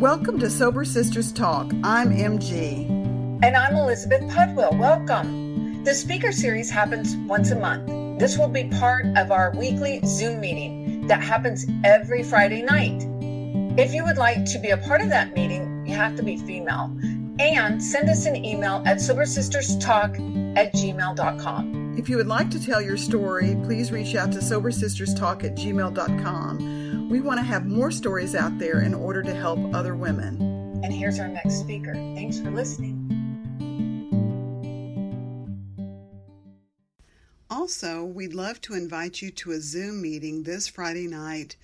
Welcome to Sober Sisters Talk. I'm MG. And I'm Elizabeth Pudwill. Welcome. The speaker series happens once a month. This will be part of our weekly Zoom meeting that happens every Friday night. If you would like to be a part of that meeting, you have to be female. And send us an email at sobersisterstalk at gmail.com. If you would like to tell your story, please reach out to sobersisterstalk at gmail.com. We want to have more stories out there in order to help other women. And here's our next speaker. Thanks for listening. Also, we'd love to invite you to a Zoom meeting this Friday night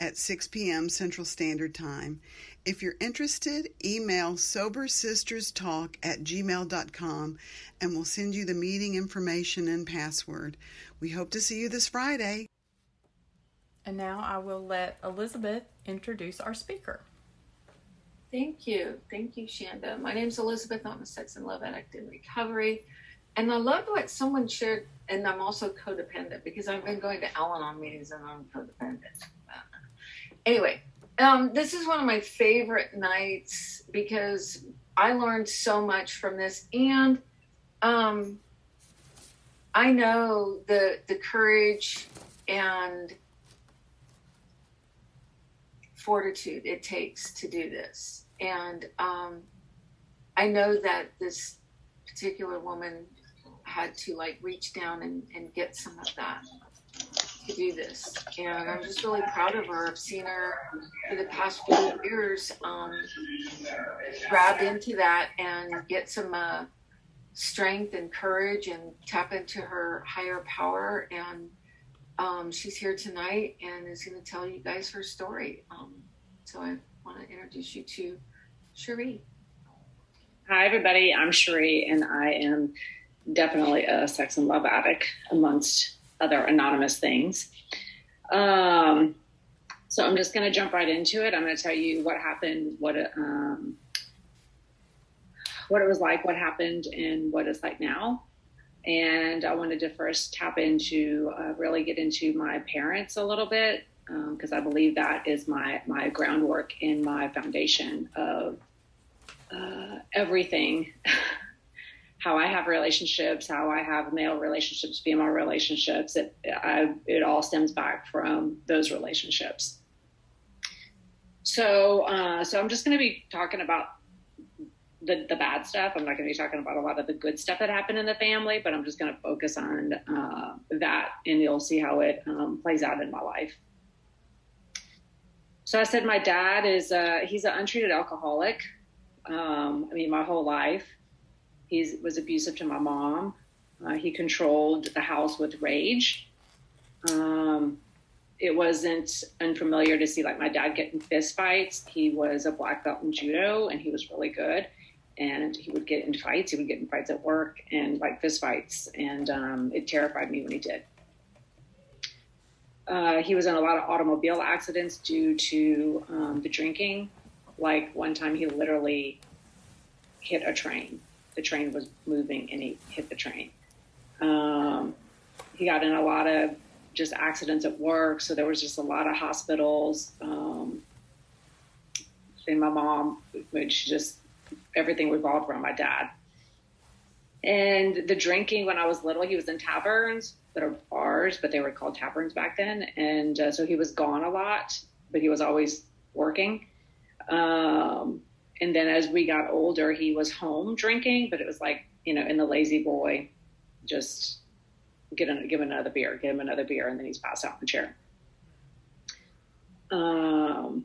at 6 p.m. Central Standard Time. If you're interested, email sobersisterstalk at gmail.com and we'll send you the meeting information and password. We hope to see you this Friday. And now I will let Elizabeth introduce our speaker. Thank you. Thank you, Shanda. My name is Elizabeth. I'm a sex and love addict in recovery. And I loved what someone shared, and I'm also codependent because I've been going to Al Anon meetings and I'm codependent. Anyway, um, this is one of my favorite nights because I learned so much from this. And um, I know the, the courage and fortitude it takes to do this. And um, I know that this particular woman had to like reach down and, and get some of that to do this. And I'm just really proud of her. I've seen her for the past few years um, grab into that and get some uh, strength and courage and tap into her higher power and um, she's here tonight and is going to tell you guys her story. Um, so I want to introduce you to Cherie. Hi, everybody. I'm Cherie, and I am definitely a sex and love addict, amongst other anonymous things. Um, so I'm just going to jump right into it. I'm going to tell you what happened, what um, what it was like, what happened, and what it's like now. And I wanted to first tap into, uh, really get into my parents a little bit, because um, I believe that is my, my groundwork in my foundation of uh, everything. how I have relationships, how I have male relationships, female relationships, it, I, it all stems back from those relationships. So, uh, so I'm just going to be talking about the, the bad stuff. I'm not going to be talking about a lot of the good stuff that happened in the family, but I'm just going to focus on uh, that, and you'll see how it um, plays out in my life. So I said my dad is uh, he's an untreated alcoholic. Um, I mean, my whole life, he was abusive to my mom. Uh, he controlled the house with rage. Um, it wasn't unfamiliar to see like my dad get in fist fights. He was a black belt in judo, and he was really good and he would get into fights. He would get in fights at work and like fist fights, and um, it terrified me when he did. Uh, he was in a lot of automobile accidents due to um, the drinking. Like one time, he literally hit a train. The train was moving, and he hit the train. Um, he got in a lot of just accidents at work, so there was just a lot of hospitals. Um, and my mom, she just everything revolved around my dad. And the drinking when I was little, he was in taverns that are bars, but they were called taverns back then. And uh, so he was gone a lot, but he was always working. Um, and then as we got older, he was home drinking, but it was like, you know, in the lazy boy, just get an, give him another beer, give him another beer, and then he's passed out in the chair. Um,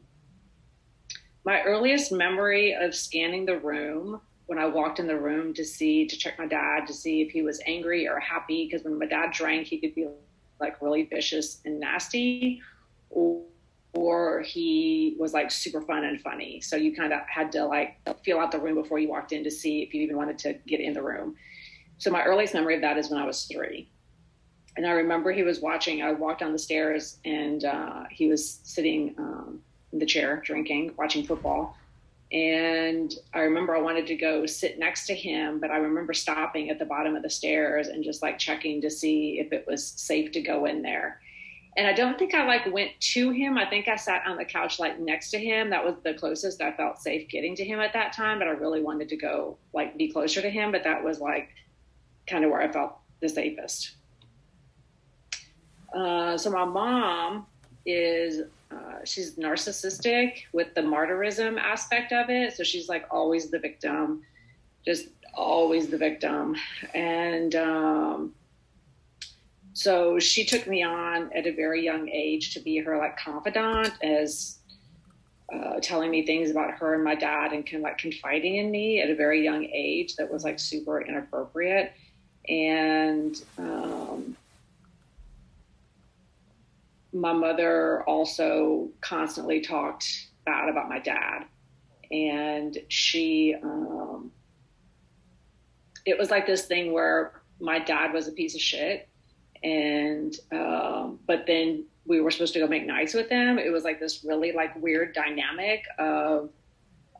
my earliest memory of scanning the room when I walked in the room to see, to check my dad, to see if he was angry or happy. Because when my dad drank, he could be like really vicious and nasty, or, or he was like super fun and funny. So you kind of had to like feel out the room before you walked in to see if you even wanted to get in the room. So my earliest memory of that is when I was three. And I remember he was watching, I walked down the stairs and uh, he was sitting um, the chair drinking, watching football. And I remember I wanted to go sit next to him, but I remember stopping at the bottom of the stairs and just like checking to see if it was safe to go in there. and I don't think I like went to him. I think I sat on the couch like next to him. That was the closest I felt safe getting to him at that time. But I really wanted to go like be closer to him. But that was like kind of where I felt the safest. Uh, so my mom is uh, she's narcissistic with the martyrism aspect of it. So she's like always the victim, just always the victim, and. Um, so she took me on at a very young age to be her like confidant as uh, telling me things about her and my dad and kind of like confiding in me at a very young age that was like super inappropriate and um, my mother also constantly talked bad about my dad and she um, it was like this thing where my dad was a piece of shit and um, but then we were supposed to go make nights with them. It was like this really like weird dynamic of,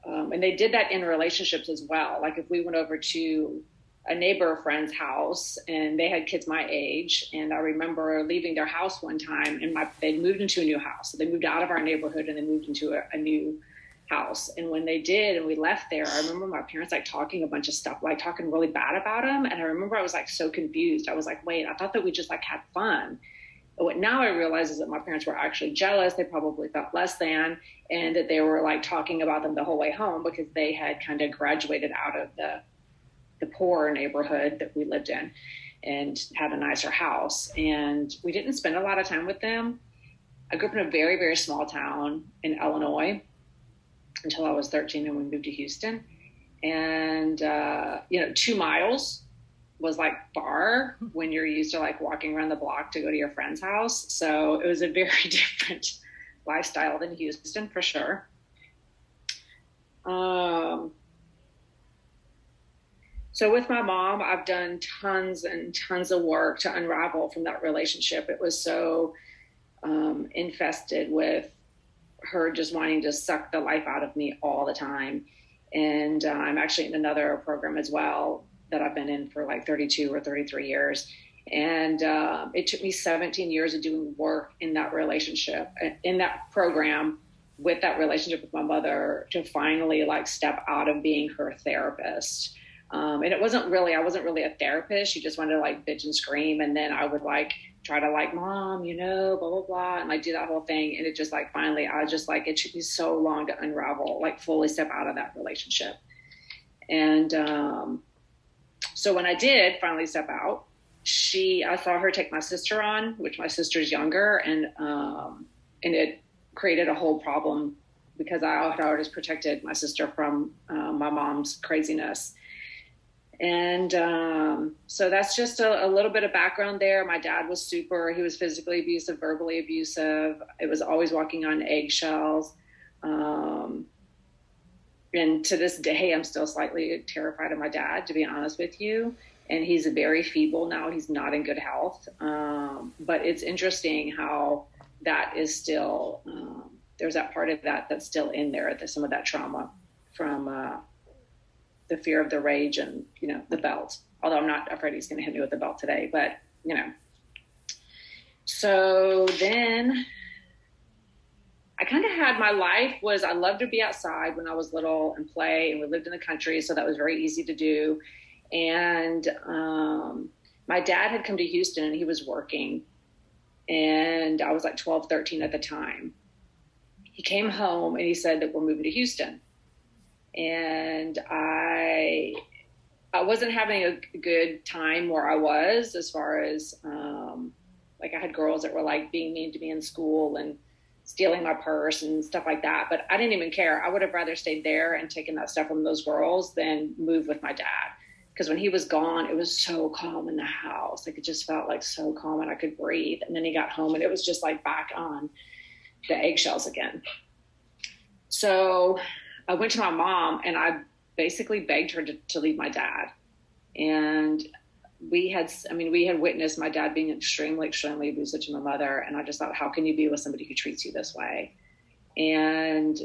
um, and they did that in relationships as well. Like if we went over to a neighbor friend's house and they had kids my age, and I remember leaving their house one time, and my they moved into a new house. So they moved out of our neighborhood and they moved into a, a new house. And when they did, and we left there, I remember my parents like talking a bunch of stuff, like talking really bad about them And I remember I was like so confused. I was like, wait, I thought that we just like had fun. What now I realize is that my parents were actually jealous. They probably felt less than, and that they were like talking about them the whole way home because they had kind of graduated out of the the poor neighborhood that we lived in and had a nicer house. And we didn't spend a lot of time with them. I grew up in a very, very small town in Illinois until I was 13 and we moved to Houston. And, uh, you know, two miles was like far when you're used to like walking around the block to go to your friend's house. So it was a very different lifestyle than Houston for sure. Um, so with my mom, I've done tons and tons of work to unravel from that relationship. It was so um, infested with her just wanting to suck the life out of me all the time. And uh, I'm actually in another program as well that I've been in for like 32 or 33 years. And uh, it took me 17 years of doing work in that relationship, in that program with that relationship with my mother to finally like step out of being her therapist. Um, and it wasn't really, I wasn't really a therapist. She just wanted to like bitch and scream. And then I would like try to like, mom, you know, blah, blah, blah. And like do that whole thing. And it just like, finally, I just like, it took me so long to unravel, like fully step out of that relationship. And, um, so when I did finally step out, she, I saw her take my sister on, which my sister's younger, and um, and it created a whole problem because I had always protected my sister from uh, my mom's craziness. And um, so that's just a, a, little bit of background there. My dad was super, he was physically abusive, verbally abusive. It was always walking on eggshells. Um, and to this day, I'm still slightly terrified of my dad, to be honest with you. And he's very feeble now. He's not in good health. Um, but it's interesting how that is still, um, there's that part of that that's still in there, the, some of that trauma from uh, the fear of the rage and, you know, the belt. Although I'm not afraid he's going to hit me with the belt today, but, you know. So then I kind of had my life was I loved to be outside when I was little and play, and we lived in the country, so that was very easy to do. And um, my dad had come to Houston and he was working, and I was like 12, 13 at the time. He came home and he said that we're moving to Houston, and I I wasn't having a good time where I was as far as um, like I had girls that were like being mean to me in school and stealing my purse and stuff like that. But I didn't even care. I would have rather stayed there and taken that stuff from those girls than move with my dad. Because when he was gone, it was so calm in the house. Like it just felt like so calm and I could breathe. And then he got home and it was just like back on the eggshells again. So I went to my mom and I basically begged her to, to leave my dad. And we had, I mean, we had witnessed my dad being extremely, extremely abusive to my mother. And I just thought, how can you be with somebody who treats you this way? And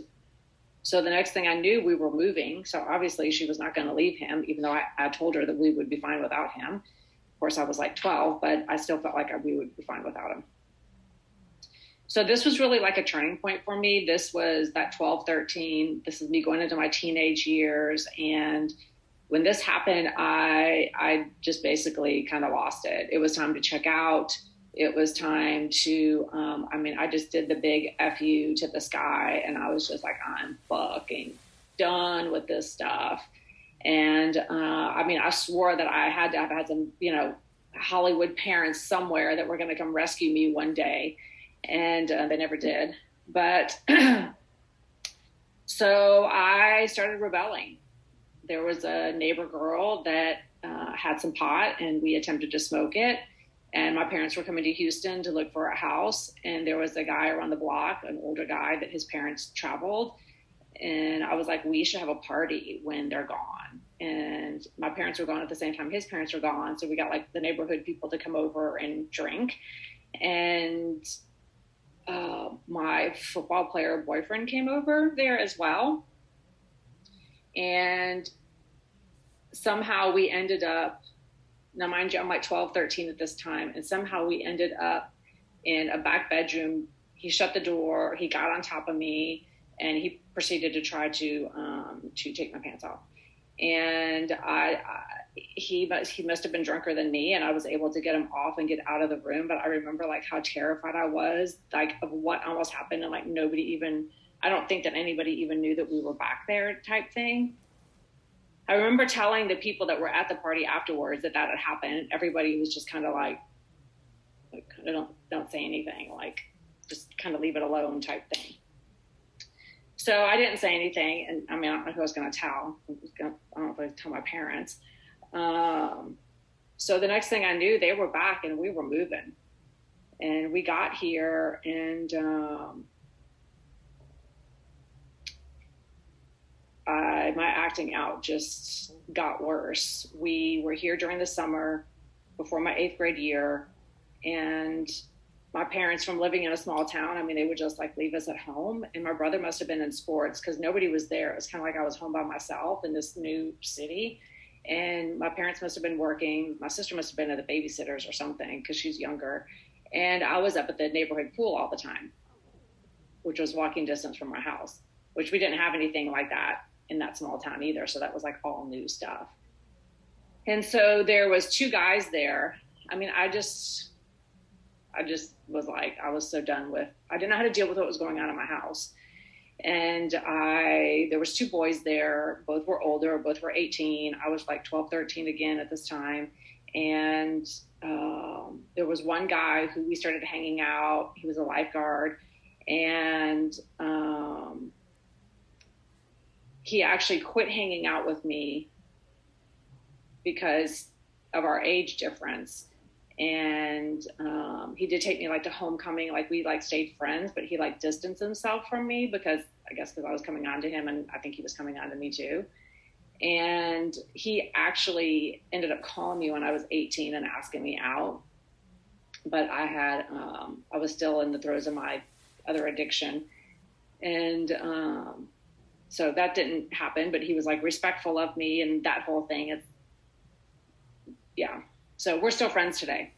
so the next thing I knew, we were moving. So obviously she was not going to leave him, even though I, I, told her that we would be fine without him. Of course, I was like 12, but I still felt like we would be fine without him. So this was really like a turning point for me. This was that 12, 13. This is me going into my teenage years. And when this happened, I I just basically kind of lost it. It was time to check out. It was time to, um, I mean, I just did the big fu to the sky, and I was just like, I'm fucking done with this stuff. And uh, I mean, I swore that I had to have had some, you know, Hollywood parents somewhere that were going to come rescue me one day, and uh, they never did. But so I started rebelling. There was a neighbor girl that uh, had some pot, and we attempted to smoke it. And my parents were coming to Houston to look for a house, and there was a guy around the block, an older guy that his parents traveled. And I was like, we should have a party when they're gone. And my parents were gone at the same time his parents were gone. So we got like the neighborhood people to come over and drink. And uh, my football player boyfriend came over there as well. And somehow we ended up now, mind you, I'm like 12, 13 at this time. And somehow we ended up in a back bedroom. He shut the door, he got on top of me, and he proceeded to try to um, to take my pants off. And I, I he must he must have been drunker than me, and I was able to get him off and get out of the room. But I remember like how terrified I was, like of what almost happened, and like nobody even. I don't think that anybody even knew that we were back there, type thing. I remember telling the people that were at the party afterwards that that had happened. Everybody was just kind of like, like don't don't say anything, like just kind of leave it alone type thing. So I didn't say anything, and I mean I don't know who I was going to tell. I, gonna, I don't know if I tell my parents. Um, so the next thing I knew, they were back and we were moving, and we got here and. Um, uh, my acting out just got worse. We were here during the summer before my eighth grade year, and my parents, from living in a small town, I mean, they would just like leave us at home. And my brother must have been in sports because nobody was there. It was kind of like I was home by myself in this new city. And my parents must have been working. My sister must have been at the babysitters or something because she's younger. And I was up at the neighborhood pool all the time, which was walking distance from my house, which we didn't have anything like that in that small town either. So that was like all new stuff. And so there was two guys there. I mean, I just, I just was like, I was so done with, I didn't know how to deal with what was going on in my house. And I, there was two boys there. Both were older. Both were 18. I was like 12, 13 again at this time. And um, there was one guy who we started hanging out. He was a lifeguard. And um, he actually quit hanging out with me because of our age difference and um, he did take me like to homecoming. Like we like stayed friends but he like distanced himself from me because i guess because i was coming on to him and i think he was coming on to me too. And he actually ended up calling me when i was 18 and asking me out. But i had um, i was still in the throes of my other addiction. And um, so that didn't happen but he was like respectful of me and that whole thing. It's yeah so we're still friends today.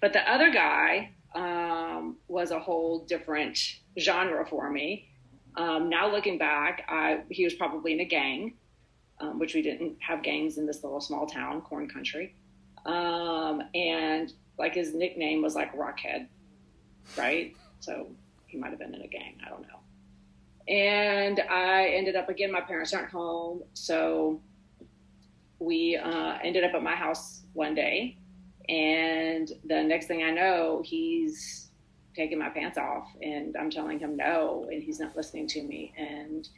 But the other guy um, was a whole different genre for me. Um, now looking back I, he was probably in a gang um, which we didn't have gangs in this little small town corn country. Um, and like his nickname was like rockhead right? So he might have been in a gang i don't know. And I ended up again. My parents aren't home, so we uh, ended up at my house one day, and the next thing I know, he's taking my pants off, and I'm telling him no, and he's not listening to me, and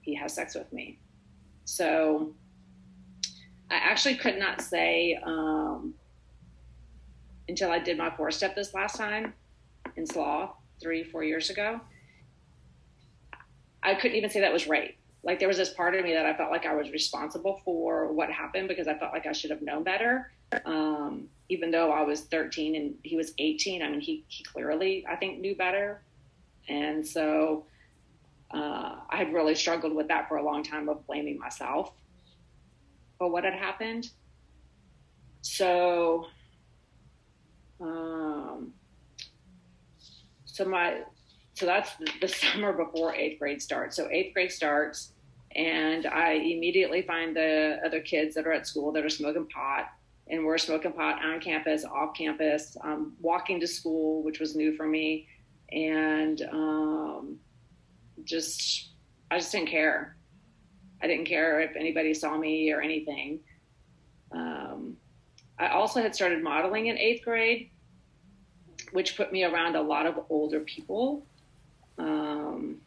he has sex with me. So I actually could not say um, until I did my four step this last time in SLAA three, four years ago I couldn't even say that was rape. Like there was this part of me that I felt like I was responsible for what happened because I felt like I should have known better. Um, even though I was 13 and he was 18, I mean, he, he clearly, I think, knew better. And so uh, I had really struggled with that for a long time of blaming myself for what had happened. So, um, so my so that's the, the summer before eighth grade starts. So eighth grade starts, and I immediately find the other kids that are at school that are smoking pot, and we're smoking pot on campus, off campus, um, walking to school, which was new for me, and um, just I just didn't care. I didn't care if anybody saw me or anything. Um, I also had started modeling in eighth grade, which put me around a lot of older people. Um,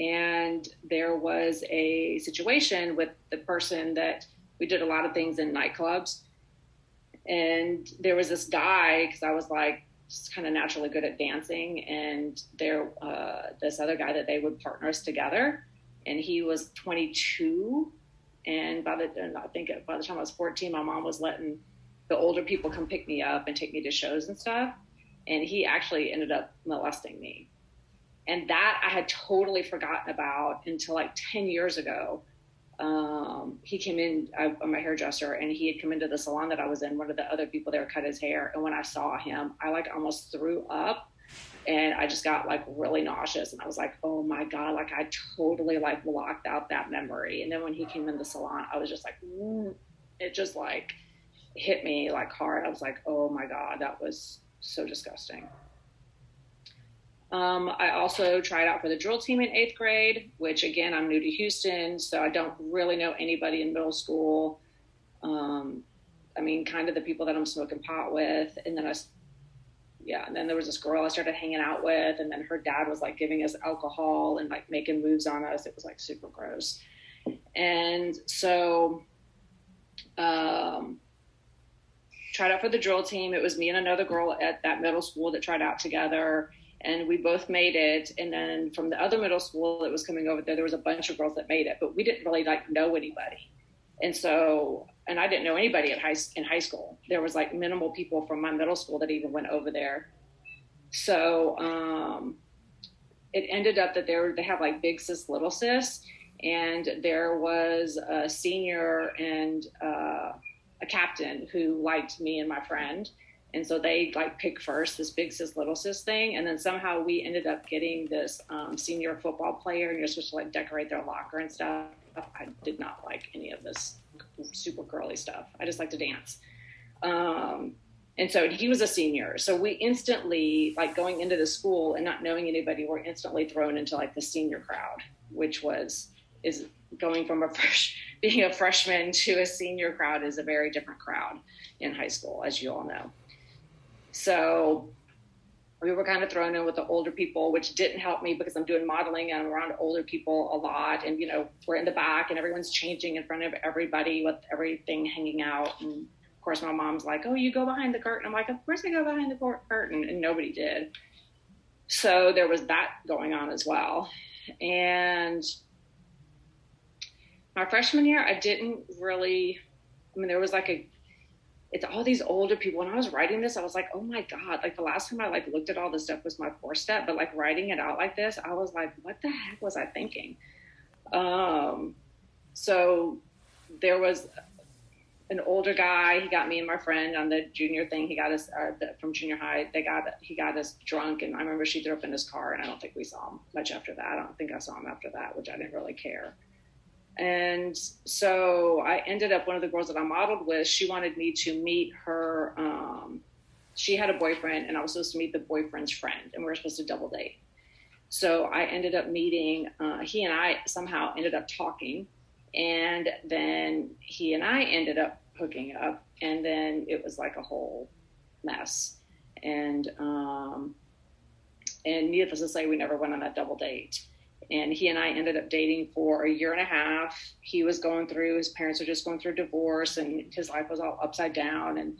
and there was a situation with the person that we did a lot of things in nightclubs. And there was this guy, because I was like, just kind of naturally good at dancing. And there, uh, this other guy that they would partner us together. And he was 22. And by the, and I think by the time I was 14, my mom was letting the older people come pick me up and take me to shows and stuff. And he actually ended up molesting me and that I had totally forgotten about until like 10 years ago. Um, he came in, I, I'm a hairdresser, and he had come into the salon that I was in. One of the other people there cut his hair, and when I saw him, I like almost threw up, and I just got like really nauseous, and I was like, oh my god, like I totally like blocked out that memory. And then when he came in the salon, I was just like, mm, it just like hit me like hard. I was like, oh my god, that was so disgusting. Um, I also tried out for the drill team in eighth grade, which again, I'm new to Houston, so I don't really know anybody in middle school. Um, I mean, kind of the people that I'm smoking pot with. And then I, yeah, and then there was this girl I started hanging out with, and then her dad was like giving us alcohol and like making moves on us. It was like super gross. And so, um, tried out for the drill team. It was me and another girl at that middle school that tried out together and we both made it. And then from the other middle school that was coming over there, there was a bunch of girls that made it, but we didn't really like know anybody. And so, and I didn't know anybody at high in high school. There was like minimal people from my middle school that even went over there. So um, it ended up that they they have like big sis, little sis, and there was a senior and uh, a captain who liked me and my friend and so they like pick first this big sis little sis thing. And then somehow we ended up getting this um, senior football player and you're supposed to like decorate their locker and stuff. I did not like any of this super girly stuff. I just like to dance. Um, and so he was a senior. So we instantly like going into the school and not knowing anybody we're instantly thrown into like the senior crowd which was is going from a fresh being a freshman to a senior crowd is a very different crowd in high school as you all know so we were kind of thrown in with the older people, which didn't help me because I'm doing modeling and I'm around older people a lot. And, you know, we're in the back and everyone's changing in front of everybody with everything hanging out. And of course, my mom's like, oh, you go behind the curtain. I'm like, of course I go behind the curtain. And nobody did. So there was that going on as well. And my freshman year, I didn't really, I mean, there was like a it's all these older people. When I was writing this, I was like, oh my God, like the last time I like looked at all this stuff was my four step, but like writing it out like this, I was like, what the heck was I thinking? Um, so there was an older guy. He got me and my friend on the junior thing. He got us uh, the, from junior high. They got he got us drunk, and I remember she threw up in his car, and I don't think we saw him much after that. I don't think I saw him after that, which I didn't really care. And so I ended up one of the girls that I modeled with. She wanted me to meet her. Um, she had a boyfriend, and I was supposed to meet the boyfriend's friend, and we were supposed to double date. So I ended up meeting. Uh, he and I somehow ended up talking, and then he and I ended up hooking up, and then it was like a whole mess. And um, and needless to say, we never went on that double date and he and I ended up dating for a year and a half. He was going through his parents were just going through divorce, and his life was all upside down. And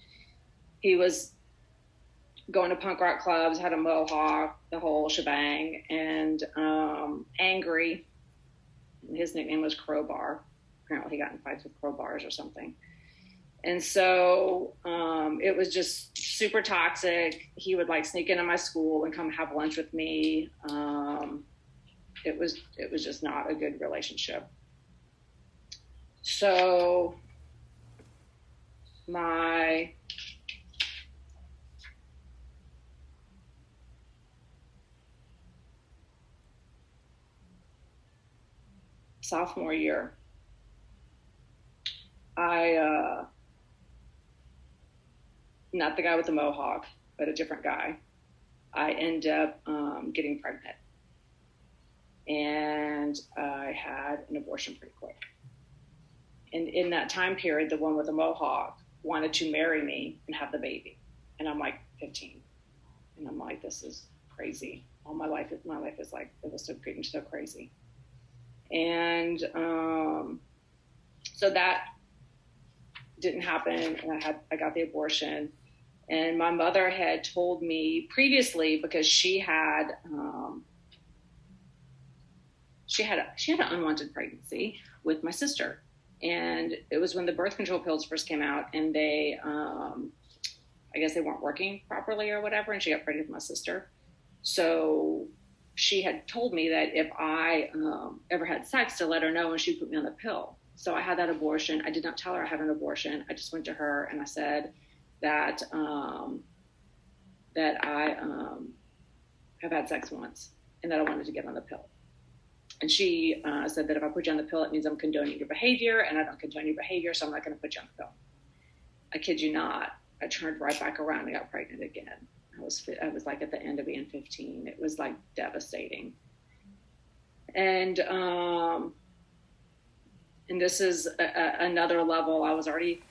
he was going to punk rock clubs, had a mohawk, the whole shebang, and um, angry. His nickname was Crowbar. Apparently, he got in fights with crowbars or something. And so um, it was just super toxic. He would like sneak into my school and come have lunch with me. Um, it was it was just not a good relationship. So my sophomore year, I uh, not the guy with the mohawk, but a different guy. I end up um, getting pregnant. And I had an abortion pretty quick. And in that time period, the one with the mohawk wanted to marry me and have the baby. And I'm like 15. And I'm like, this is crazy. All my life, my life is like, it was so getting so crazy. And um, so that didn't happen. And I had, I got the abortion. And my mother had told me previously because she had, um, she had, a, she had an unwanted pregnancy with my sister. And it was when the birth control pills first came out and they um, i guess they weren't working properly or whatever and she got pregnant with my sister. So she had told me that if i um, ever had sex to let her know and she'd put me on the pill. So i had that abortion. I did not tell her i had an abortion. I just went to her and i said that um, that i um, have had sex once and that i wanted to get on the pill and she uh, said that if I put you on the pill, it means I'm condoning your behavior, and I don't condone your behavior, so I'm not going to put you on the pill. I kid you not. I turned right back around and got pregnant again. I was I was like at the end of being 15. It was like devastating. And um, and this is a, a, another level. I was already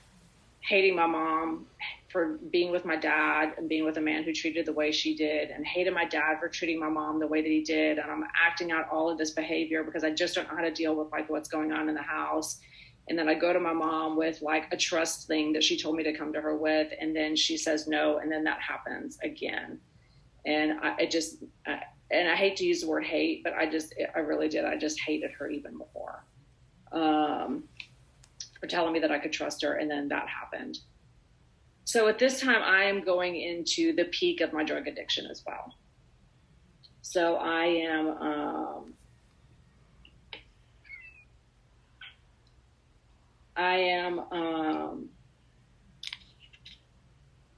hating my mom, for being with my dad and being with a man who treated the way she did and hated my dad for treating my mom the way that he did. And i'm acting out all of this behavior because i just don't know how to deal with like what's going on in the house. And then i go to my mom with like a trust thing that she told me to come to her with. And then she says no and then that happens again. And i, I just I, and i hate to use the word hate but i just i really did. I just hated her even more. Um, for telling me that i could trust her and then that happened so at this time, I am going into the peak of my drug addiction as well. So I am. Um, I am. Um,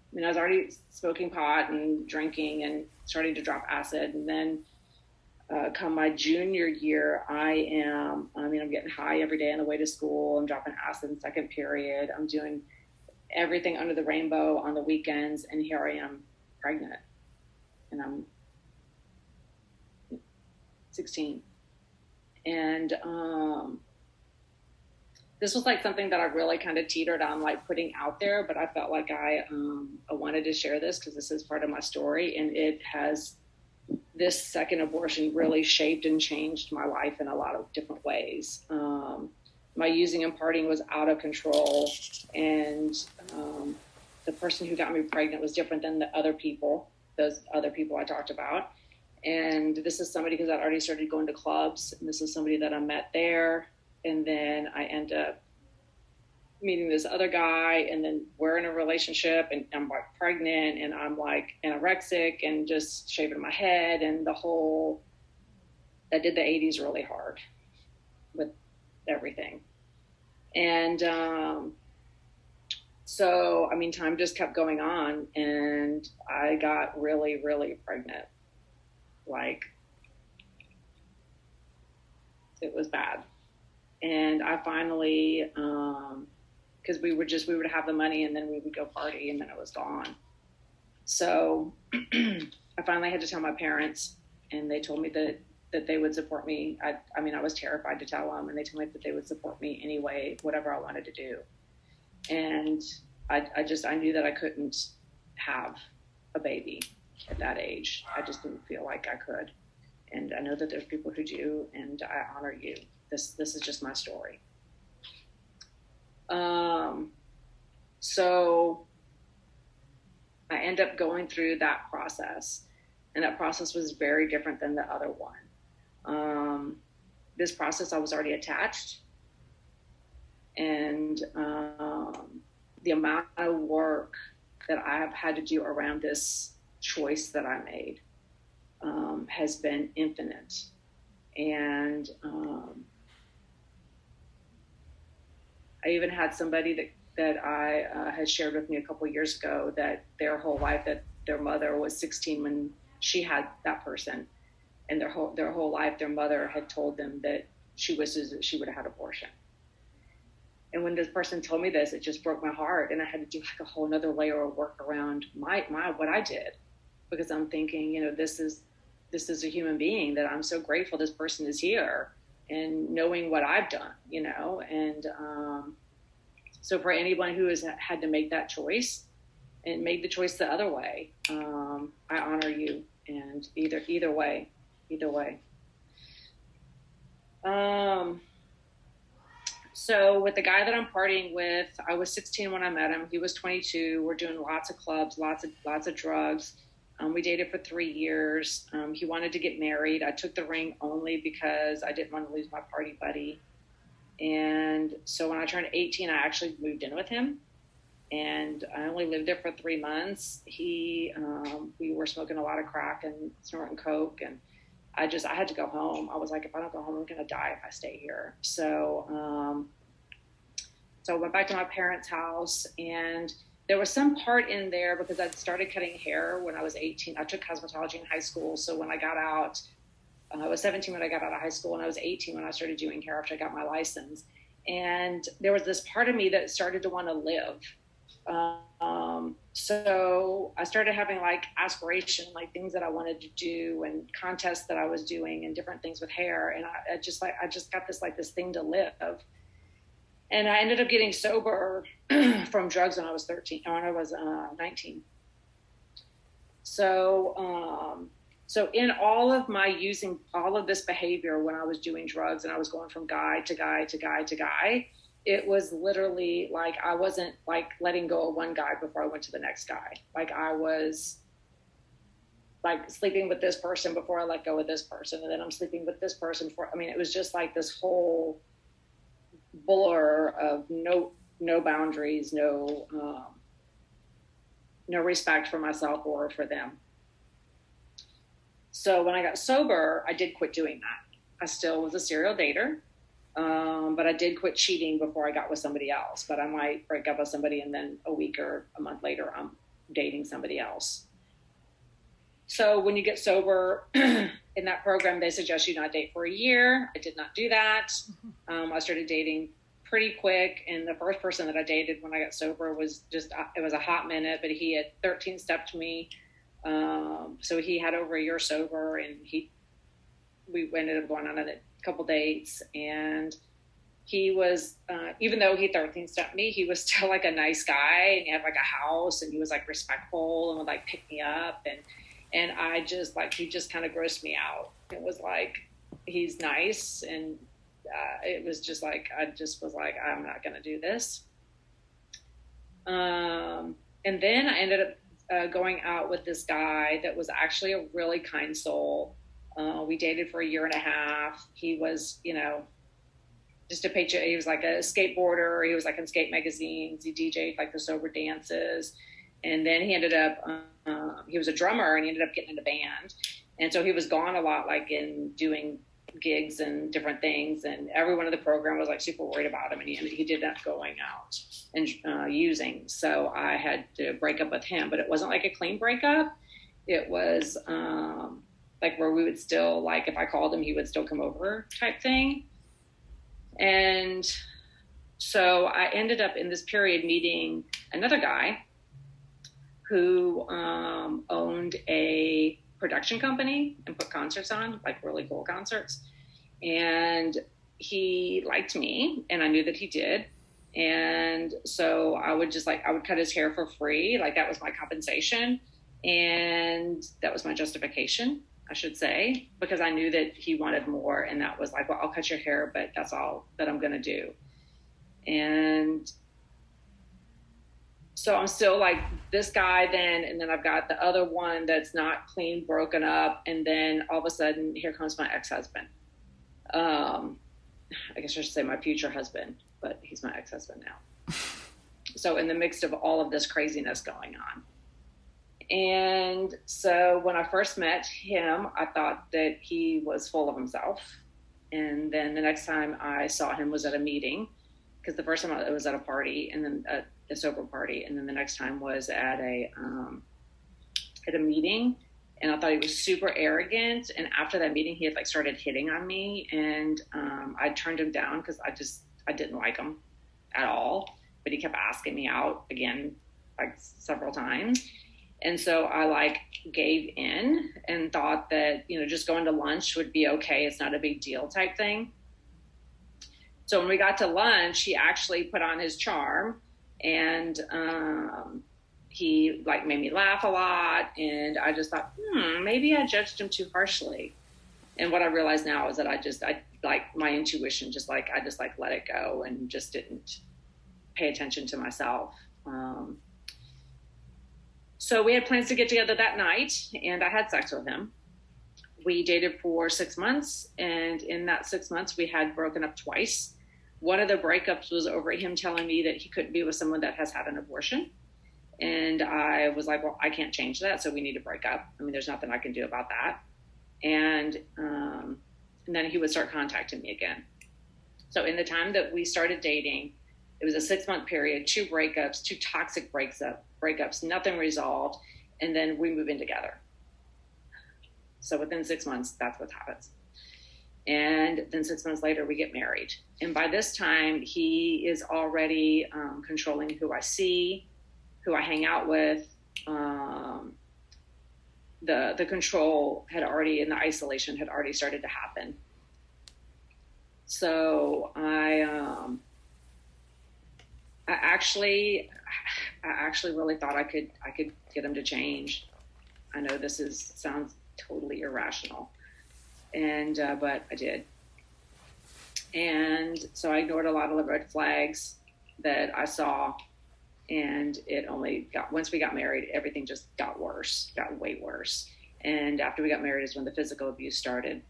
I mean, I was already smoking pot and drinking and starting to drop acid, and then uh, come my junior year, I am. I mean, I'm getting high every day on the way to school. I'm dropping acid in second period. I'm doing everything under the rainbow on the weekends, and here I am pregnant, and I'm 16. And um, this was like something that I really kind of teetered on, like putting out there, but I felt like I, um, I wanted to share this because this is part of my story, and it has this second abortion really shaped and changed my life in a lot of different ways. Um, my using and partying was out of control, and um, the person who got me pregnant was different than the other people, those other people I talked about. And this is somebody because I'd already started going to clubs, and this is somebody that I met there, and then I end up meeting this other guy, and then we're in a relationship, and I'm like pregnant, and I'm like anorexic, and just shaving my head, and the whole. I did the 80s really hard with everything. And um, so, I mean, time just kept going on, and I got really, really pregnant. Like, it was bad. And I finally, because we would just, we would have the money and then we would go party and then it was gone. So I finally had to tell my parents, and they told me that that they would support me. I, I mean, I was terrified to tell them, and they told me that they would support me anyway, whatever I wanted to do. And I, I just, I knew that I couldn't have a baby at that age. I just didn't feel like I could. And I know that there's people who do, and I honor you. This, this is just my story. Um, so I end up going through that process, and that process was very different than the other one. Um, this process, I was already attached, and um, the amount of work that I have had to do around this choice that I made um, has been infinite. And um, I even had somebody that that I uh, had shared with me a couple years ago that their whole life that their mother was 16 when she had that person. And their whole their whole life their mother had told them that she wishes that she would have had abortion. And when this person told me this, it just broke my heart, and I had to do like a whole another layer of work around my my what I did, because I'm thinking, you know, this is this is a human being that I'm so grateful this person is here, and knowing what I've done, you know, and um, so for anyone who has had to make that choice and made the choice the other way, um, I honor you, and either either way, either way. Um, so with the guy that I'm partying with, I was 16 when I met him. He was 22. We're doing lots of clubs, lots of lots of drugs. Um, we dated for three years. Um, he wanted to get married. I took the ring only because I didn't want to lose my party buddy. And so when I turned 18, I actually moved in with him. And I only lived there for three months. He, um, we were smoking a lot of crack and snorting coke, and I just I had to go home. I was like, if I don't go home, I'm gonna die if I stay here. So um, so I went back to my parents' house, and there was some part in there because I'd started cutting hair when I was 18. I took cosmetology in high school, so when I got out, uh, I was 17 when I got out of high school, and I was 18 when I started doing hair after I got my license. And there was this part of me that started to want to live. Um, so I started having like aspiration, like things that I wanted to do and contests that I was doing and different things with hair. And I, I just like, I just got this, like this thing to live. And I ended up getting sober from drugs when I was 13, when I was uh, 19. So, um, so in all of my using all of this behavior when I was doing drugs and I was going from guy to guy to guy to guy, it was literally like I wasn't like letting go of one guy before I went to the next guy. Like I was like sleeping with this person before I let go of this person, and then I'm sleeping with this person for. I mean, it was just like this whole blur of no no boundaries, no um, no respect for myself or for them. So when I got sober, I did quit doing that. I still was a serial dater. Um, but I did quit cheating before I got with somebody else. But I might break up with somebody and then a week or a month later, I'm dating somebody else. So when you get sober in that program, they suggest you not date for a year. I did not do that. Mm-hmm. Um, I started dating pretty quick. And the first person that I dated when I got sober was just, uh, it was a hot minute, but he had 13 stepped me. Um, so he had over a year sober and he, we ended up going on a couple dates and he was uh, even though he 13 stepped me he was still like a nice guy and he had like a house and he was like respectful and would like pick me up and and i just like he just kind of grossed me out it was like he's nice and uh, it was just like i just was like i'm not to do this um, and then i ended up uh, going out with this guy that was actually a really kind soul uh, we dated for a year and a half. He was, you know, just a picture. He was like a skateboarder. He was like in skate magazines. He DJed like the sober dances, and then he ended up. Uh, he was a drummer, and he ended up getting in a band. And so he was gone a lot, like in doing gigs and different things. And everyone in the program was like super worried about him, and he he did up going out and uh, using. So I had to break up with him, but it wasn't like a clean breakup. It was. Um, like where we would still like if I called him, he would still come over type thing. And so I ended up in this period meeting another guy who um, owned a production company and put concerts on, like really cool concerts. And he liked me, and I knew that he did. And so I would just like, I would cut his hair for free. Like that was my compensation. And that was my justification. I should say, because I knew that he wanted more. And that was like, well, I'll cut your hair, but that's all that I'm going to do. And so I'm still like this guy then, and then I've got the other one that's not clean, broken up. And then all of a sudden, here comes my ex husband. Um, I guess I should say my future husband, but he's my ex husband now. so, in the midst of all of this craziness going on, and so when I first met him, I thought that he was full of himself. And then the next time I saw him was at a meeting, because the first time it was at a party, and then a, a sober party, and then the next time was at a um, at a meeting, and I thought he was super arrogant. And after that meeting, he had like started hitting on me, and um, I turned him down because I just I didn't like him at all. But he kept asking me out again, like several times. And so I like gave in and thought that, you know, just going to lunch would be okay. It's not a big deal type thing. So when we got to lunch, he actually put on his charm and um, he like made me laugh a lot. And I just thought, hmm, maybe I judged him too harshly. And what I realize now is that I just, I like my intuition, just like, I just like let it go and just didn't pay attention to myself. Um, so we had plans to get together that night, and I had sex with him. We dated for six months, and in that six months, we had broken up twice. One of the breakups was over him telling me that he couldn't be with someone that has had an abortion. And I was like, well, I can't change that, so we need to break up. I mean, there's nothing I can do about that. And, um, and then he would start contacting me again. So in the time that we started dating, it was a six month period, two breakups, two toxic breaks up, breakups, nothing resolved, and then we move in together. So within six months, that's what happens. And then six months later, we get married. And by this time, he is already um, controlling who I see, who I hang out with. Um, the the control had already, and the isolation had already started to happen. So I um, I actually, I actually really thought I could, I could get him to change. I know this is sounds totally irrational, and uh, but I did. And so I ignored a lot of the red flags that I saw, and it only got once we got married, everything just got worse, got way worse. And after we got married is when the physical abuse started.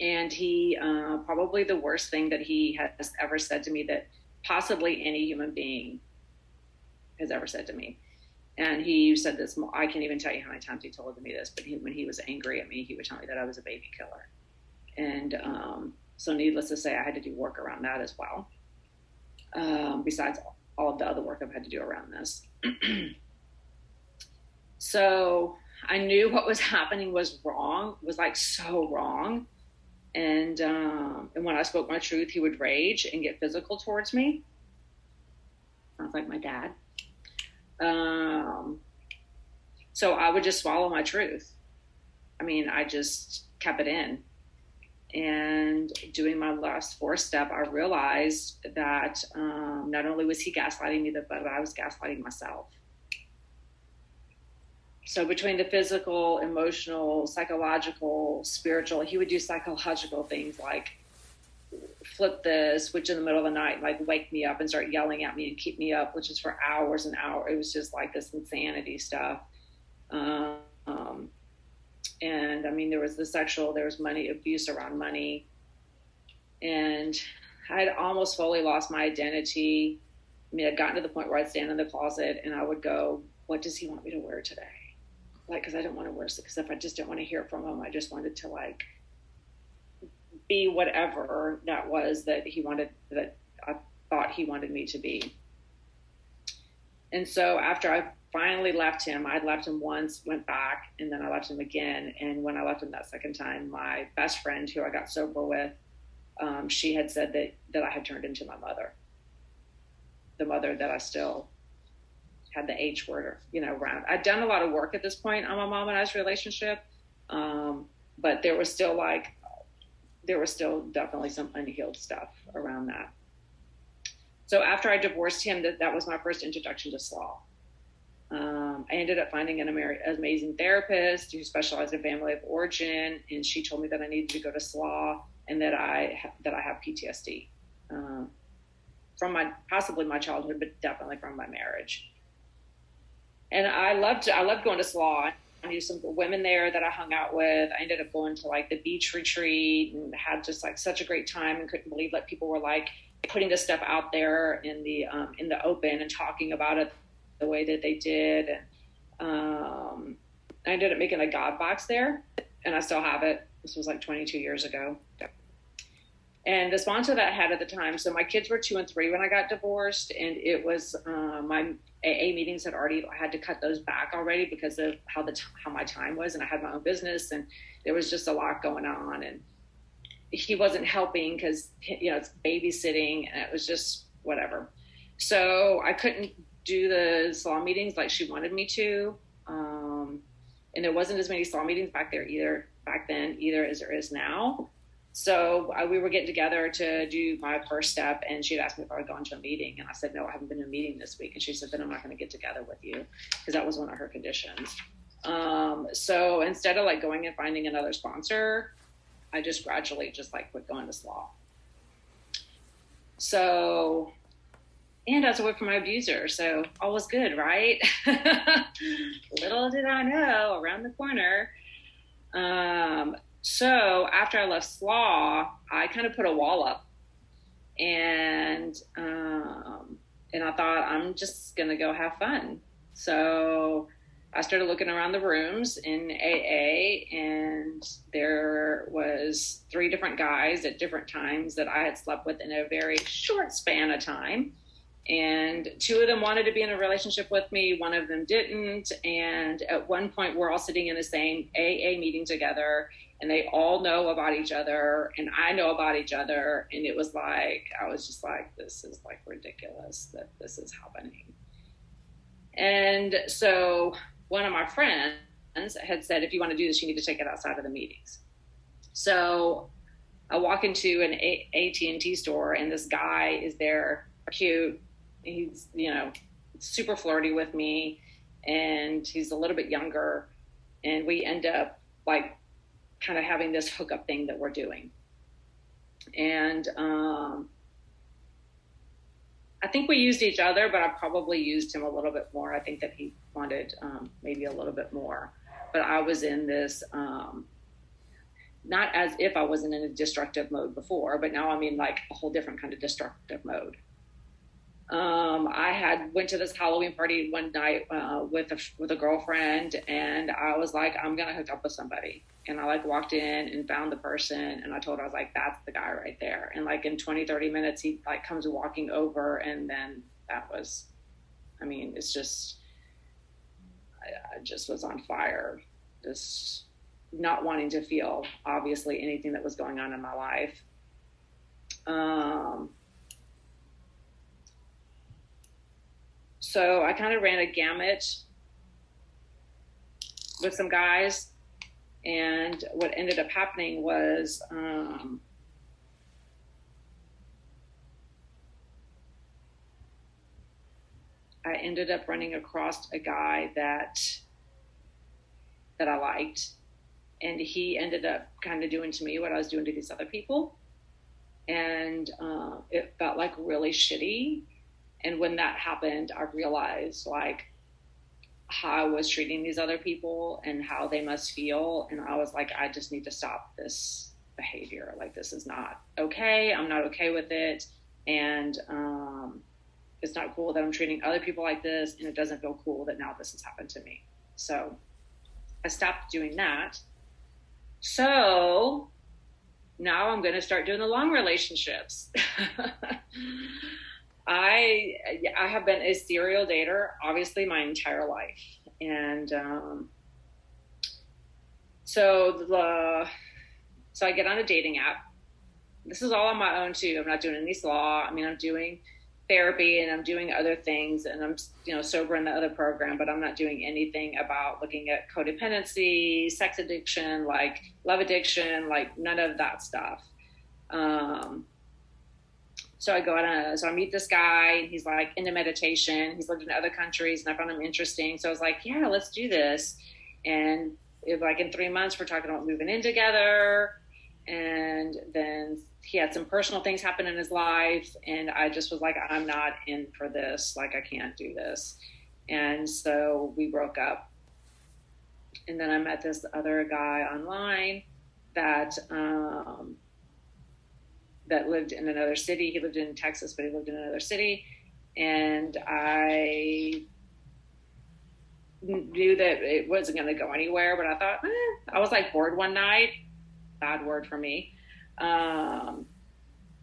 And he, uh, probably the worst thing that he has ever said to me that possibly any human being has ever said to me. And he said this, I can't even tell you how many times he told me this, but he, when he was angry at me, he would tell me that I was a baby killer. And um, so, needless to say, I had to do work around that as well, um, besides all of the other work I've had to do around this. so, I knew what was happening was wrong, was like so wrong and um, and when I spoke my truth, he would rage and get physical towards me. Sounds like my dad. Um, so I would just swallow my truth. I mean, I just kept it in. And doing my last four step, I realized that um, not only was he gaslighting me, but I was gaslighting myself. So between the physical, emotional, psychological, spiritual, he would do psychological things like flip the switch in the middle of the night, like wake me up and start yelling at me and keep me up, which is for hours and hours. It was just like this insanity stuff. Um, and I mean, there was the sexual, there was money abuse around money. And I had almost fully lost my identity. I mean, I'd gotten to the point where I'd stand in the closet and I would go, What does he want me to wear today? like because I didn't want to wear because if I just didn't want to hear from him. I just wanted to like be whatever that was that he wanted that I thought he wanted me to be. And so after I finally left him, I'd left him once, went back, and then I left him again. And when I left him that second time, my best friend, who I got sober with, um, she had said that that I had turned into my mother, the mother that I still had the H word, you know, around. I'd done a lot of work at this point on my mom and I's relationship, um, but there was still like, there was still definitely some unhealed stuff around that. So after I divorced him, that, that was my first introduction to SLAA. Um, I ended up finding an amazing therapist who specialized in family of origin, and she told me that I needed to go to SLAA and that I that I have PTSD um, from my possibly my childhood, but definitely from my marriage and I loved I loved going to SLAA. I knew some women there that I hung out with. I ended up going to like the beach retreat and had just like such a great time and couldn't believe that people were like putting this stuff out there in the um, in the open and talking about it the way that they did. And um, I ended up making a God box there, and I still have it. This was like 22 years ago. And the sponsor that I had at the time, so my kids were two and three when I got divorced, and it was uh, my AA meetings had already I had to cut those back already because of how the how my time was, and I had my own business, and there was just a lot going on, and he wasn't helping because you know it's babysitting, and it was just whatever. So I couldn't do the salon meetings like she wanted me to, um, and there wasn't as many salon meetings back there either back then either as there is now. So uh, we were getting together to do my first step, and she had asked me if I would go into a meeting, and I said no, I haven't been to a meeting this week, and she said then I'm not going to get together with you because that was one of her conditions. Um, so instead of like going and finding another sponsor, I just gradually just like quit going to SLAA. So, and I was away from my abuser, so all was good, right? Little did I know around the corner. Um, so after I left SLAA, I kind of put a wall up, and um, and I thought I'm just gonna go have fun. So I started looking around the rooms in AA, and there was three different guys at different times that I had slept with in a very short span of time. And two of them wanted to be in a relationship with me one of them didn't. And at one point we're all sitting in the same aa meeting together and they all know about each other and i know about each other and it was like i was just like this is like ridiculous that this is happening. And so one of my friends had said if you want to do this you need to take it outside of the meetings. So i walk into an at&t store and this guy is there cute he's you know super flirty with me and he's a little bit younger and we end up like kind of having this hookup thing that we're doing. And um, i think we used each other but i probably used him a little bit more. I think that he wanted um, maybe a little bit more. But i was in this um, not as if i wasn't in a destructive mode before but now i'm in like a whole different kind of destructive mode um, I had went to this Halloween party one night uh, with a with a girlfriend, and I was like, I'm gonna hook up with somebody. And I like walked in and found the person, and I told her I was like, that's the guy right there. And like in 20, 30 minutes, he like comes walking over, and then that was, I mean, it's just, I, I just was on fire, just not wanting to feel obviously anything that was going on in my life. Um, so I kind of ran a gamut with some guys. And what ended up happening was um, I ended up running across a guy that that I liked, and he ended up kind of doing to me what I was doing to these other people, and uh, it felt like really shitty and when that happened, I realized like how I was treating these other people and how they must feel. And I was like, I just need to stop this behavior. Like, this is not okay. I'm not okay with it. And um, it's not cool that I'm treating other people like this. And it doesn't feel cool that now this has happened to me. So I stopped doing that. So now I'm going to start doing the long relationships. I I have been a serial dater obviously my entire life, and um, so the so I get on a dating app. This is all on my own too. I'm not doing any law. I mean, I'm doing therapy and I'm doing other things, and I'm you know sober in the other program, but I'm not doing anything about looking at codependency, sex addiction, like love addiction, like none of that stuff. Um, so I go out and so I meet this guy and he's like into meditation. He's lived in other countries and I found him interesting. So I was like, yeah, let's do this. And it, like in three months, we're talking about moving in together. And then he had some personal things happen in his life. And I just was like, I'm not in for this. Like, I can't do this. And so we broke up. And then I met this other guy online that, um, that lived in another city. He lived in Texas, but he lived in another city. And I knew that it wasn't going to go anywhere, but I thought, eh. I was like bored one night. Bad word for me. Um,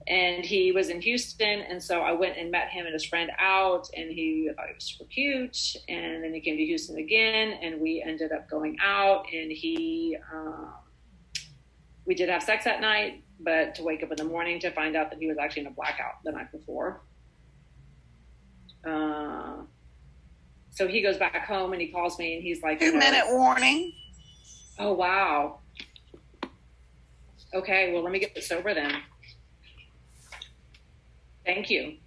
and he was in Houston, and so I went and met him and his friend out, and he thought he was super cute, and then he came to Houston again, and we ended up going out, and he, um, we did have sex that night, but to wake up in the morning to find out that he was actually in a blackout the night before. Uh, so he goes back home and he calls me and he's like, Two minute warning. Oh wow. Okay, well let me get this sober then. Thank you.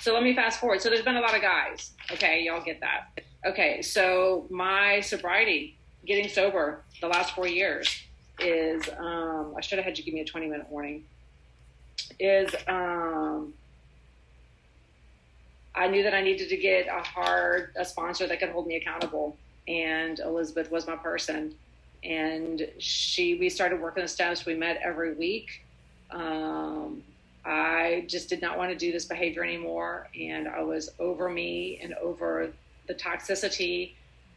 So let me fast forward. So there's been a lot of guys. Okay, y'all get that. Okay, so my sobriety, getting sober the last four years is um I should have had you give me a 20 minute warning. Is um I knew that I needed to get a hard a sponsor that could hold me accountable, and Elizabeth was my person. And she, we started working the steps. We met every week. Um, I just did not want to do this behavior anymore, and I was over me and over the toxicity.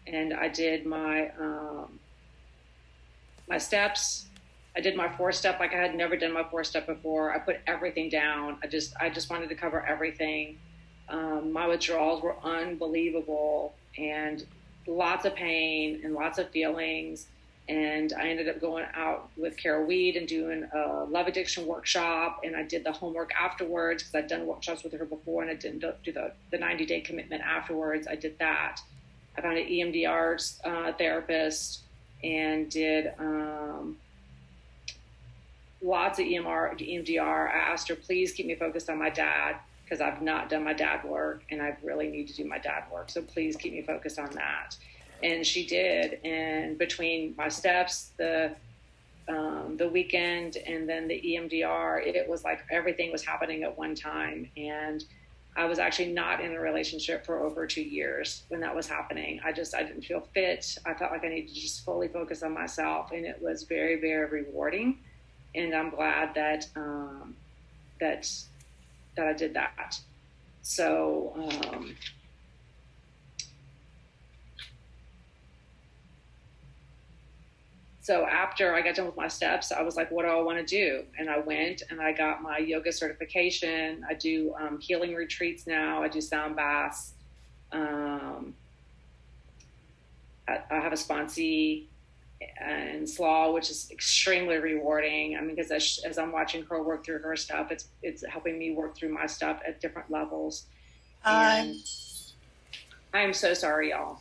And I did my um, my steps. I did my four step like I had never done my four step before. I put everything down. I just I just wanted to cover everything um, my withdrawals were unbelievable and lots of pain and lots of feelings. And I ended up going out with Carol Weed and doing a love addiction workshop. And I did the homework afterwards because I'd done workshops with her before and I didn't do the, the 90 day commitment afterwards. I did that. I found an EMDR uh, therapist and did um, lots of EMR, EMDR. I asked her, please keep me focused on my dad because I've not done my dad work and I really need to do my dad work. So please keep me focused on that. And she did. And between my steps, the um, the weekend, and then the EMDR, it was like everything was happening at one time. And I was actually not in a relationship for over two years when that was happening. I just I didn't feel fit. I felt like I needed to just fully focus on myself, and it was very very rewarding. And I'm glad that um, that that I did that. So, um, so after I got done with my steps, I was like, what do I want to do? And I went and I got my yoga certification. I do um, healing retreats now. I do sound baths. Um, I, I have a sponsee and SLAA, which is extremely rewarding. I mean, because as, as, I'm watching her work through her stuff, it's it's helping me work through my stuff at different levels. And I'm so sorry, y'all.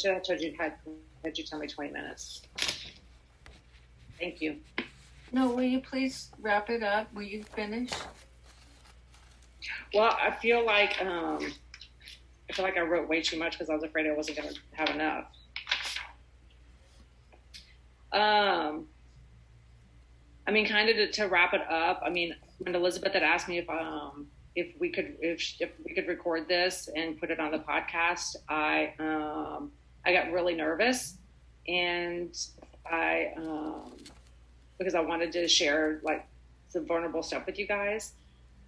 I should have told you had had you tell me 20 minutes. Thank you. No, will you please wrap it up? Will you finish? Well, I feel like um, I feel like I wrote way too much because I was afraid I wasn't going to have enough. Um, I mean, kind of to, to, wrap it up. I mean, when Elizabeth had asked me if um, if we could if, if we could record this and put it on the podcast, I um, I got really nervous, and I um, because I wanted to share like some vulnerable stuff with you guys,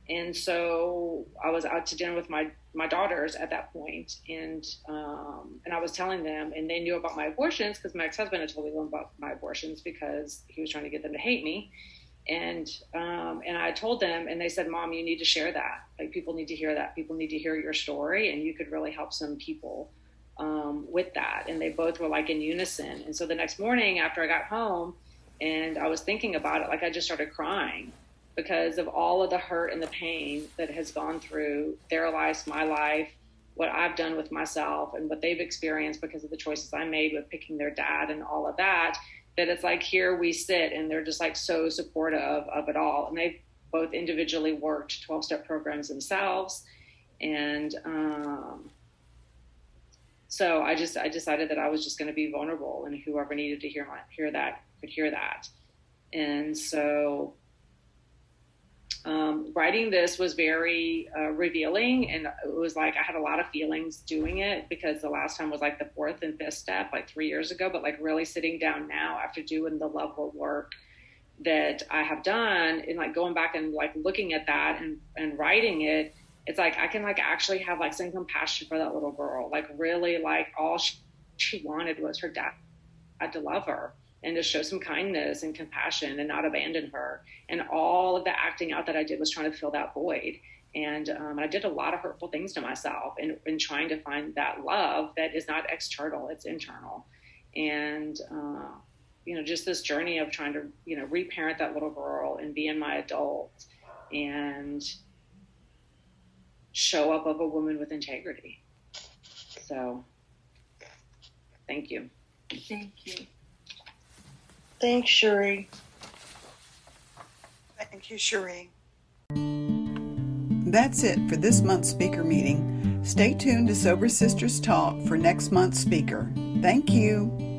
and so I was out to dinner with my my daughters at that point, and um, and I was telling them, and they knew about my abortions because my ex husband had told them about my abortions because he was trying to get them to hate me, and um, and I told them, and they said, "Mom, you need to share that. Like people need to hear that. People need to hear your story, and you could really help some people." Um, with that, and they both were like in unison. And so the next morning after I got home, and I was thinking about it, like I just started crying because of all of the hurt and the pain that has gone through their lives, my life, what I've done with myself, and what they've experienced because of the choices I made with picking their dad and all of that. That it's like here we sit and they're just like so supportive of it all. And they've both individually worked 12 step programs themselves. And um, so I just I decided that I was just going to be vulnerable, and whoever needed to hear my hear that could hear that. And so um, writing this was very uh, revealing and it was like i had a lot of feelings doing it because the last time was like the fourth and fifth step like three years ago but like really sitting down now after doing the level of work that i have done and like going back and like looking at that and, and writing it it's like i can like actually have like some compassion for that little girl like really like all she, she wanted was her dad to love her and to show some kindness and compassion and not abandon her. And all of the acting out that I did was trying to fill that void. And um, I did a lot of hurtful things to myself in, in trying to find that love that is not external, it's internal. And, uh, you know, just this journey of trying to, you know, reparent that little girl and be in my adult and show up of a woman with integrity. So, thank you. Thank you. Thanks, Cherie. Thank you, Cherie. That's it for this month's speaker meeting. Stay tuned to Sober Sisters Talk for next month's speaker. Thank you.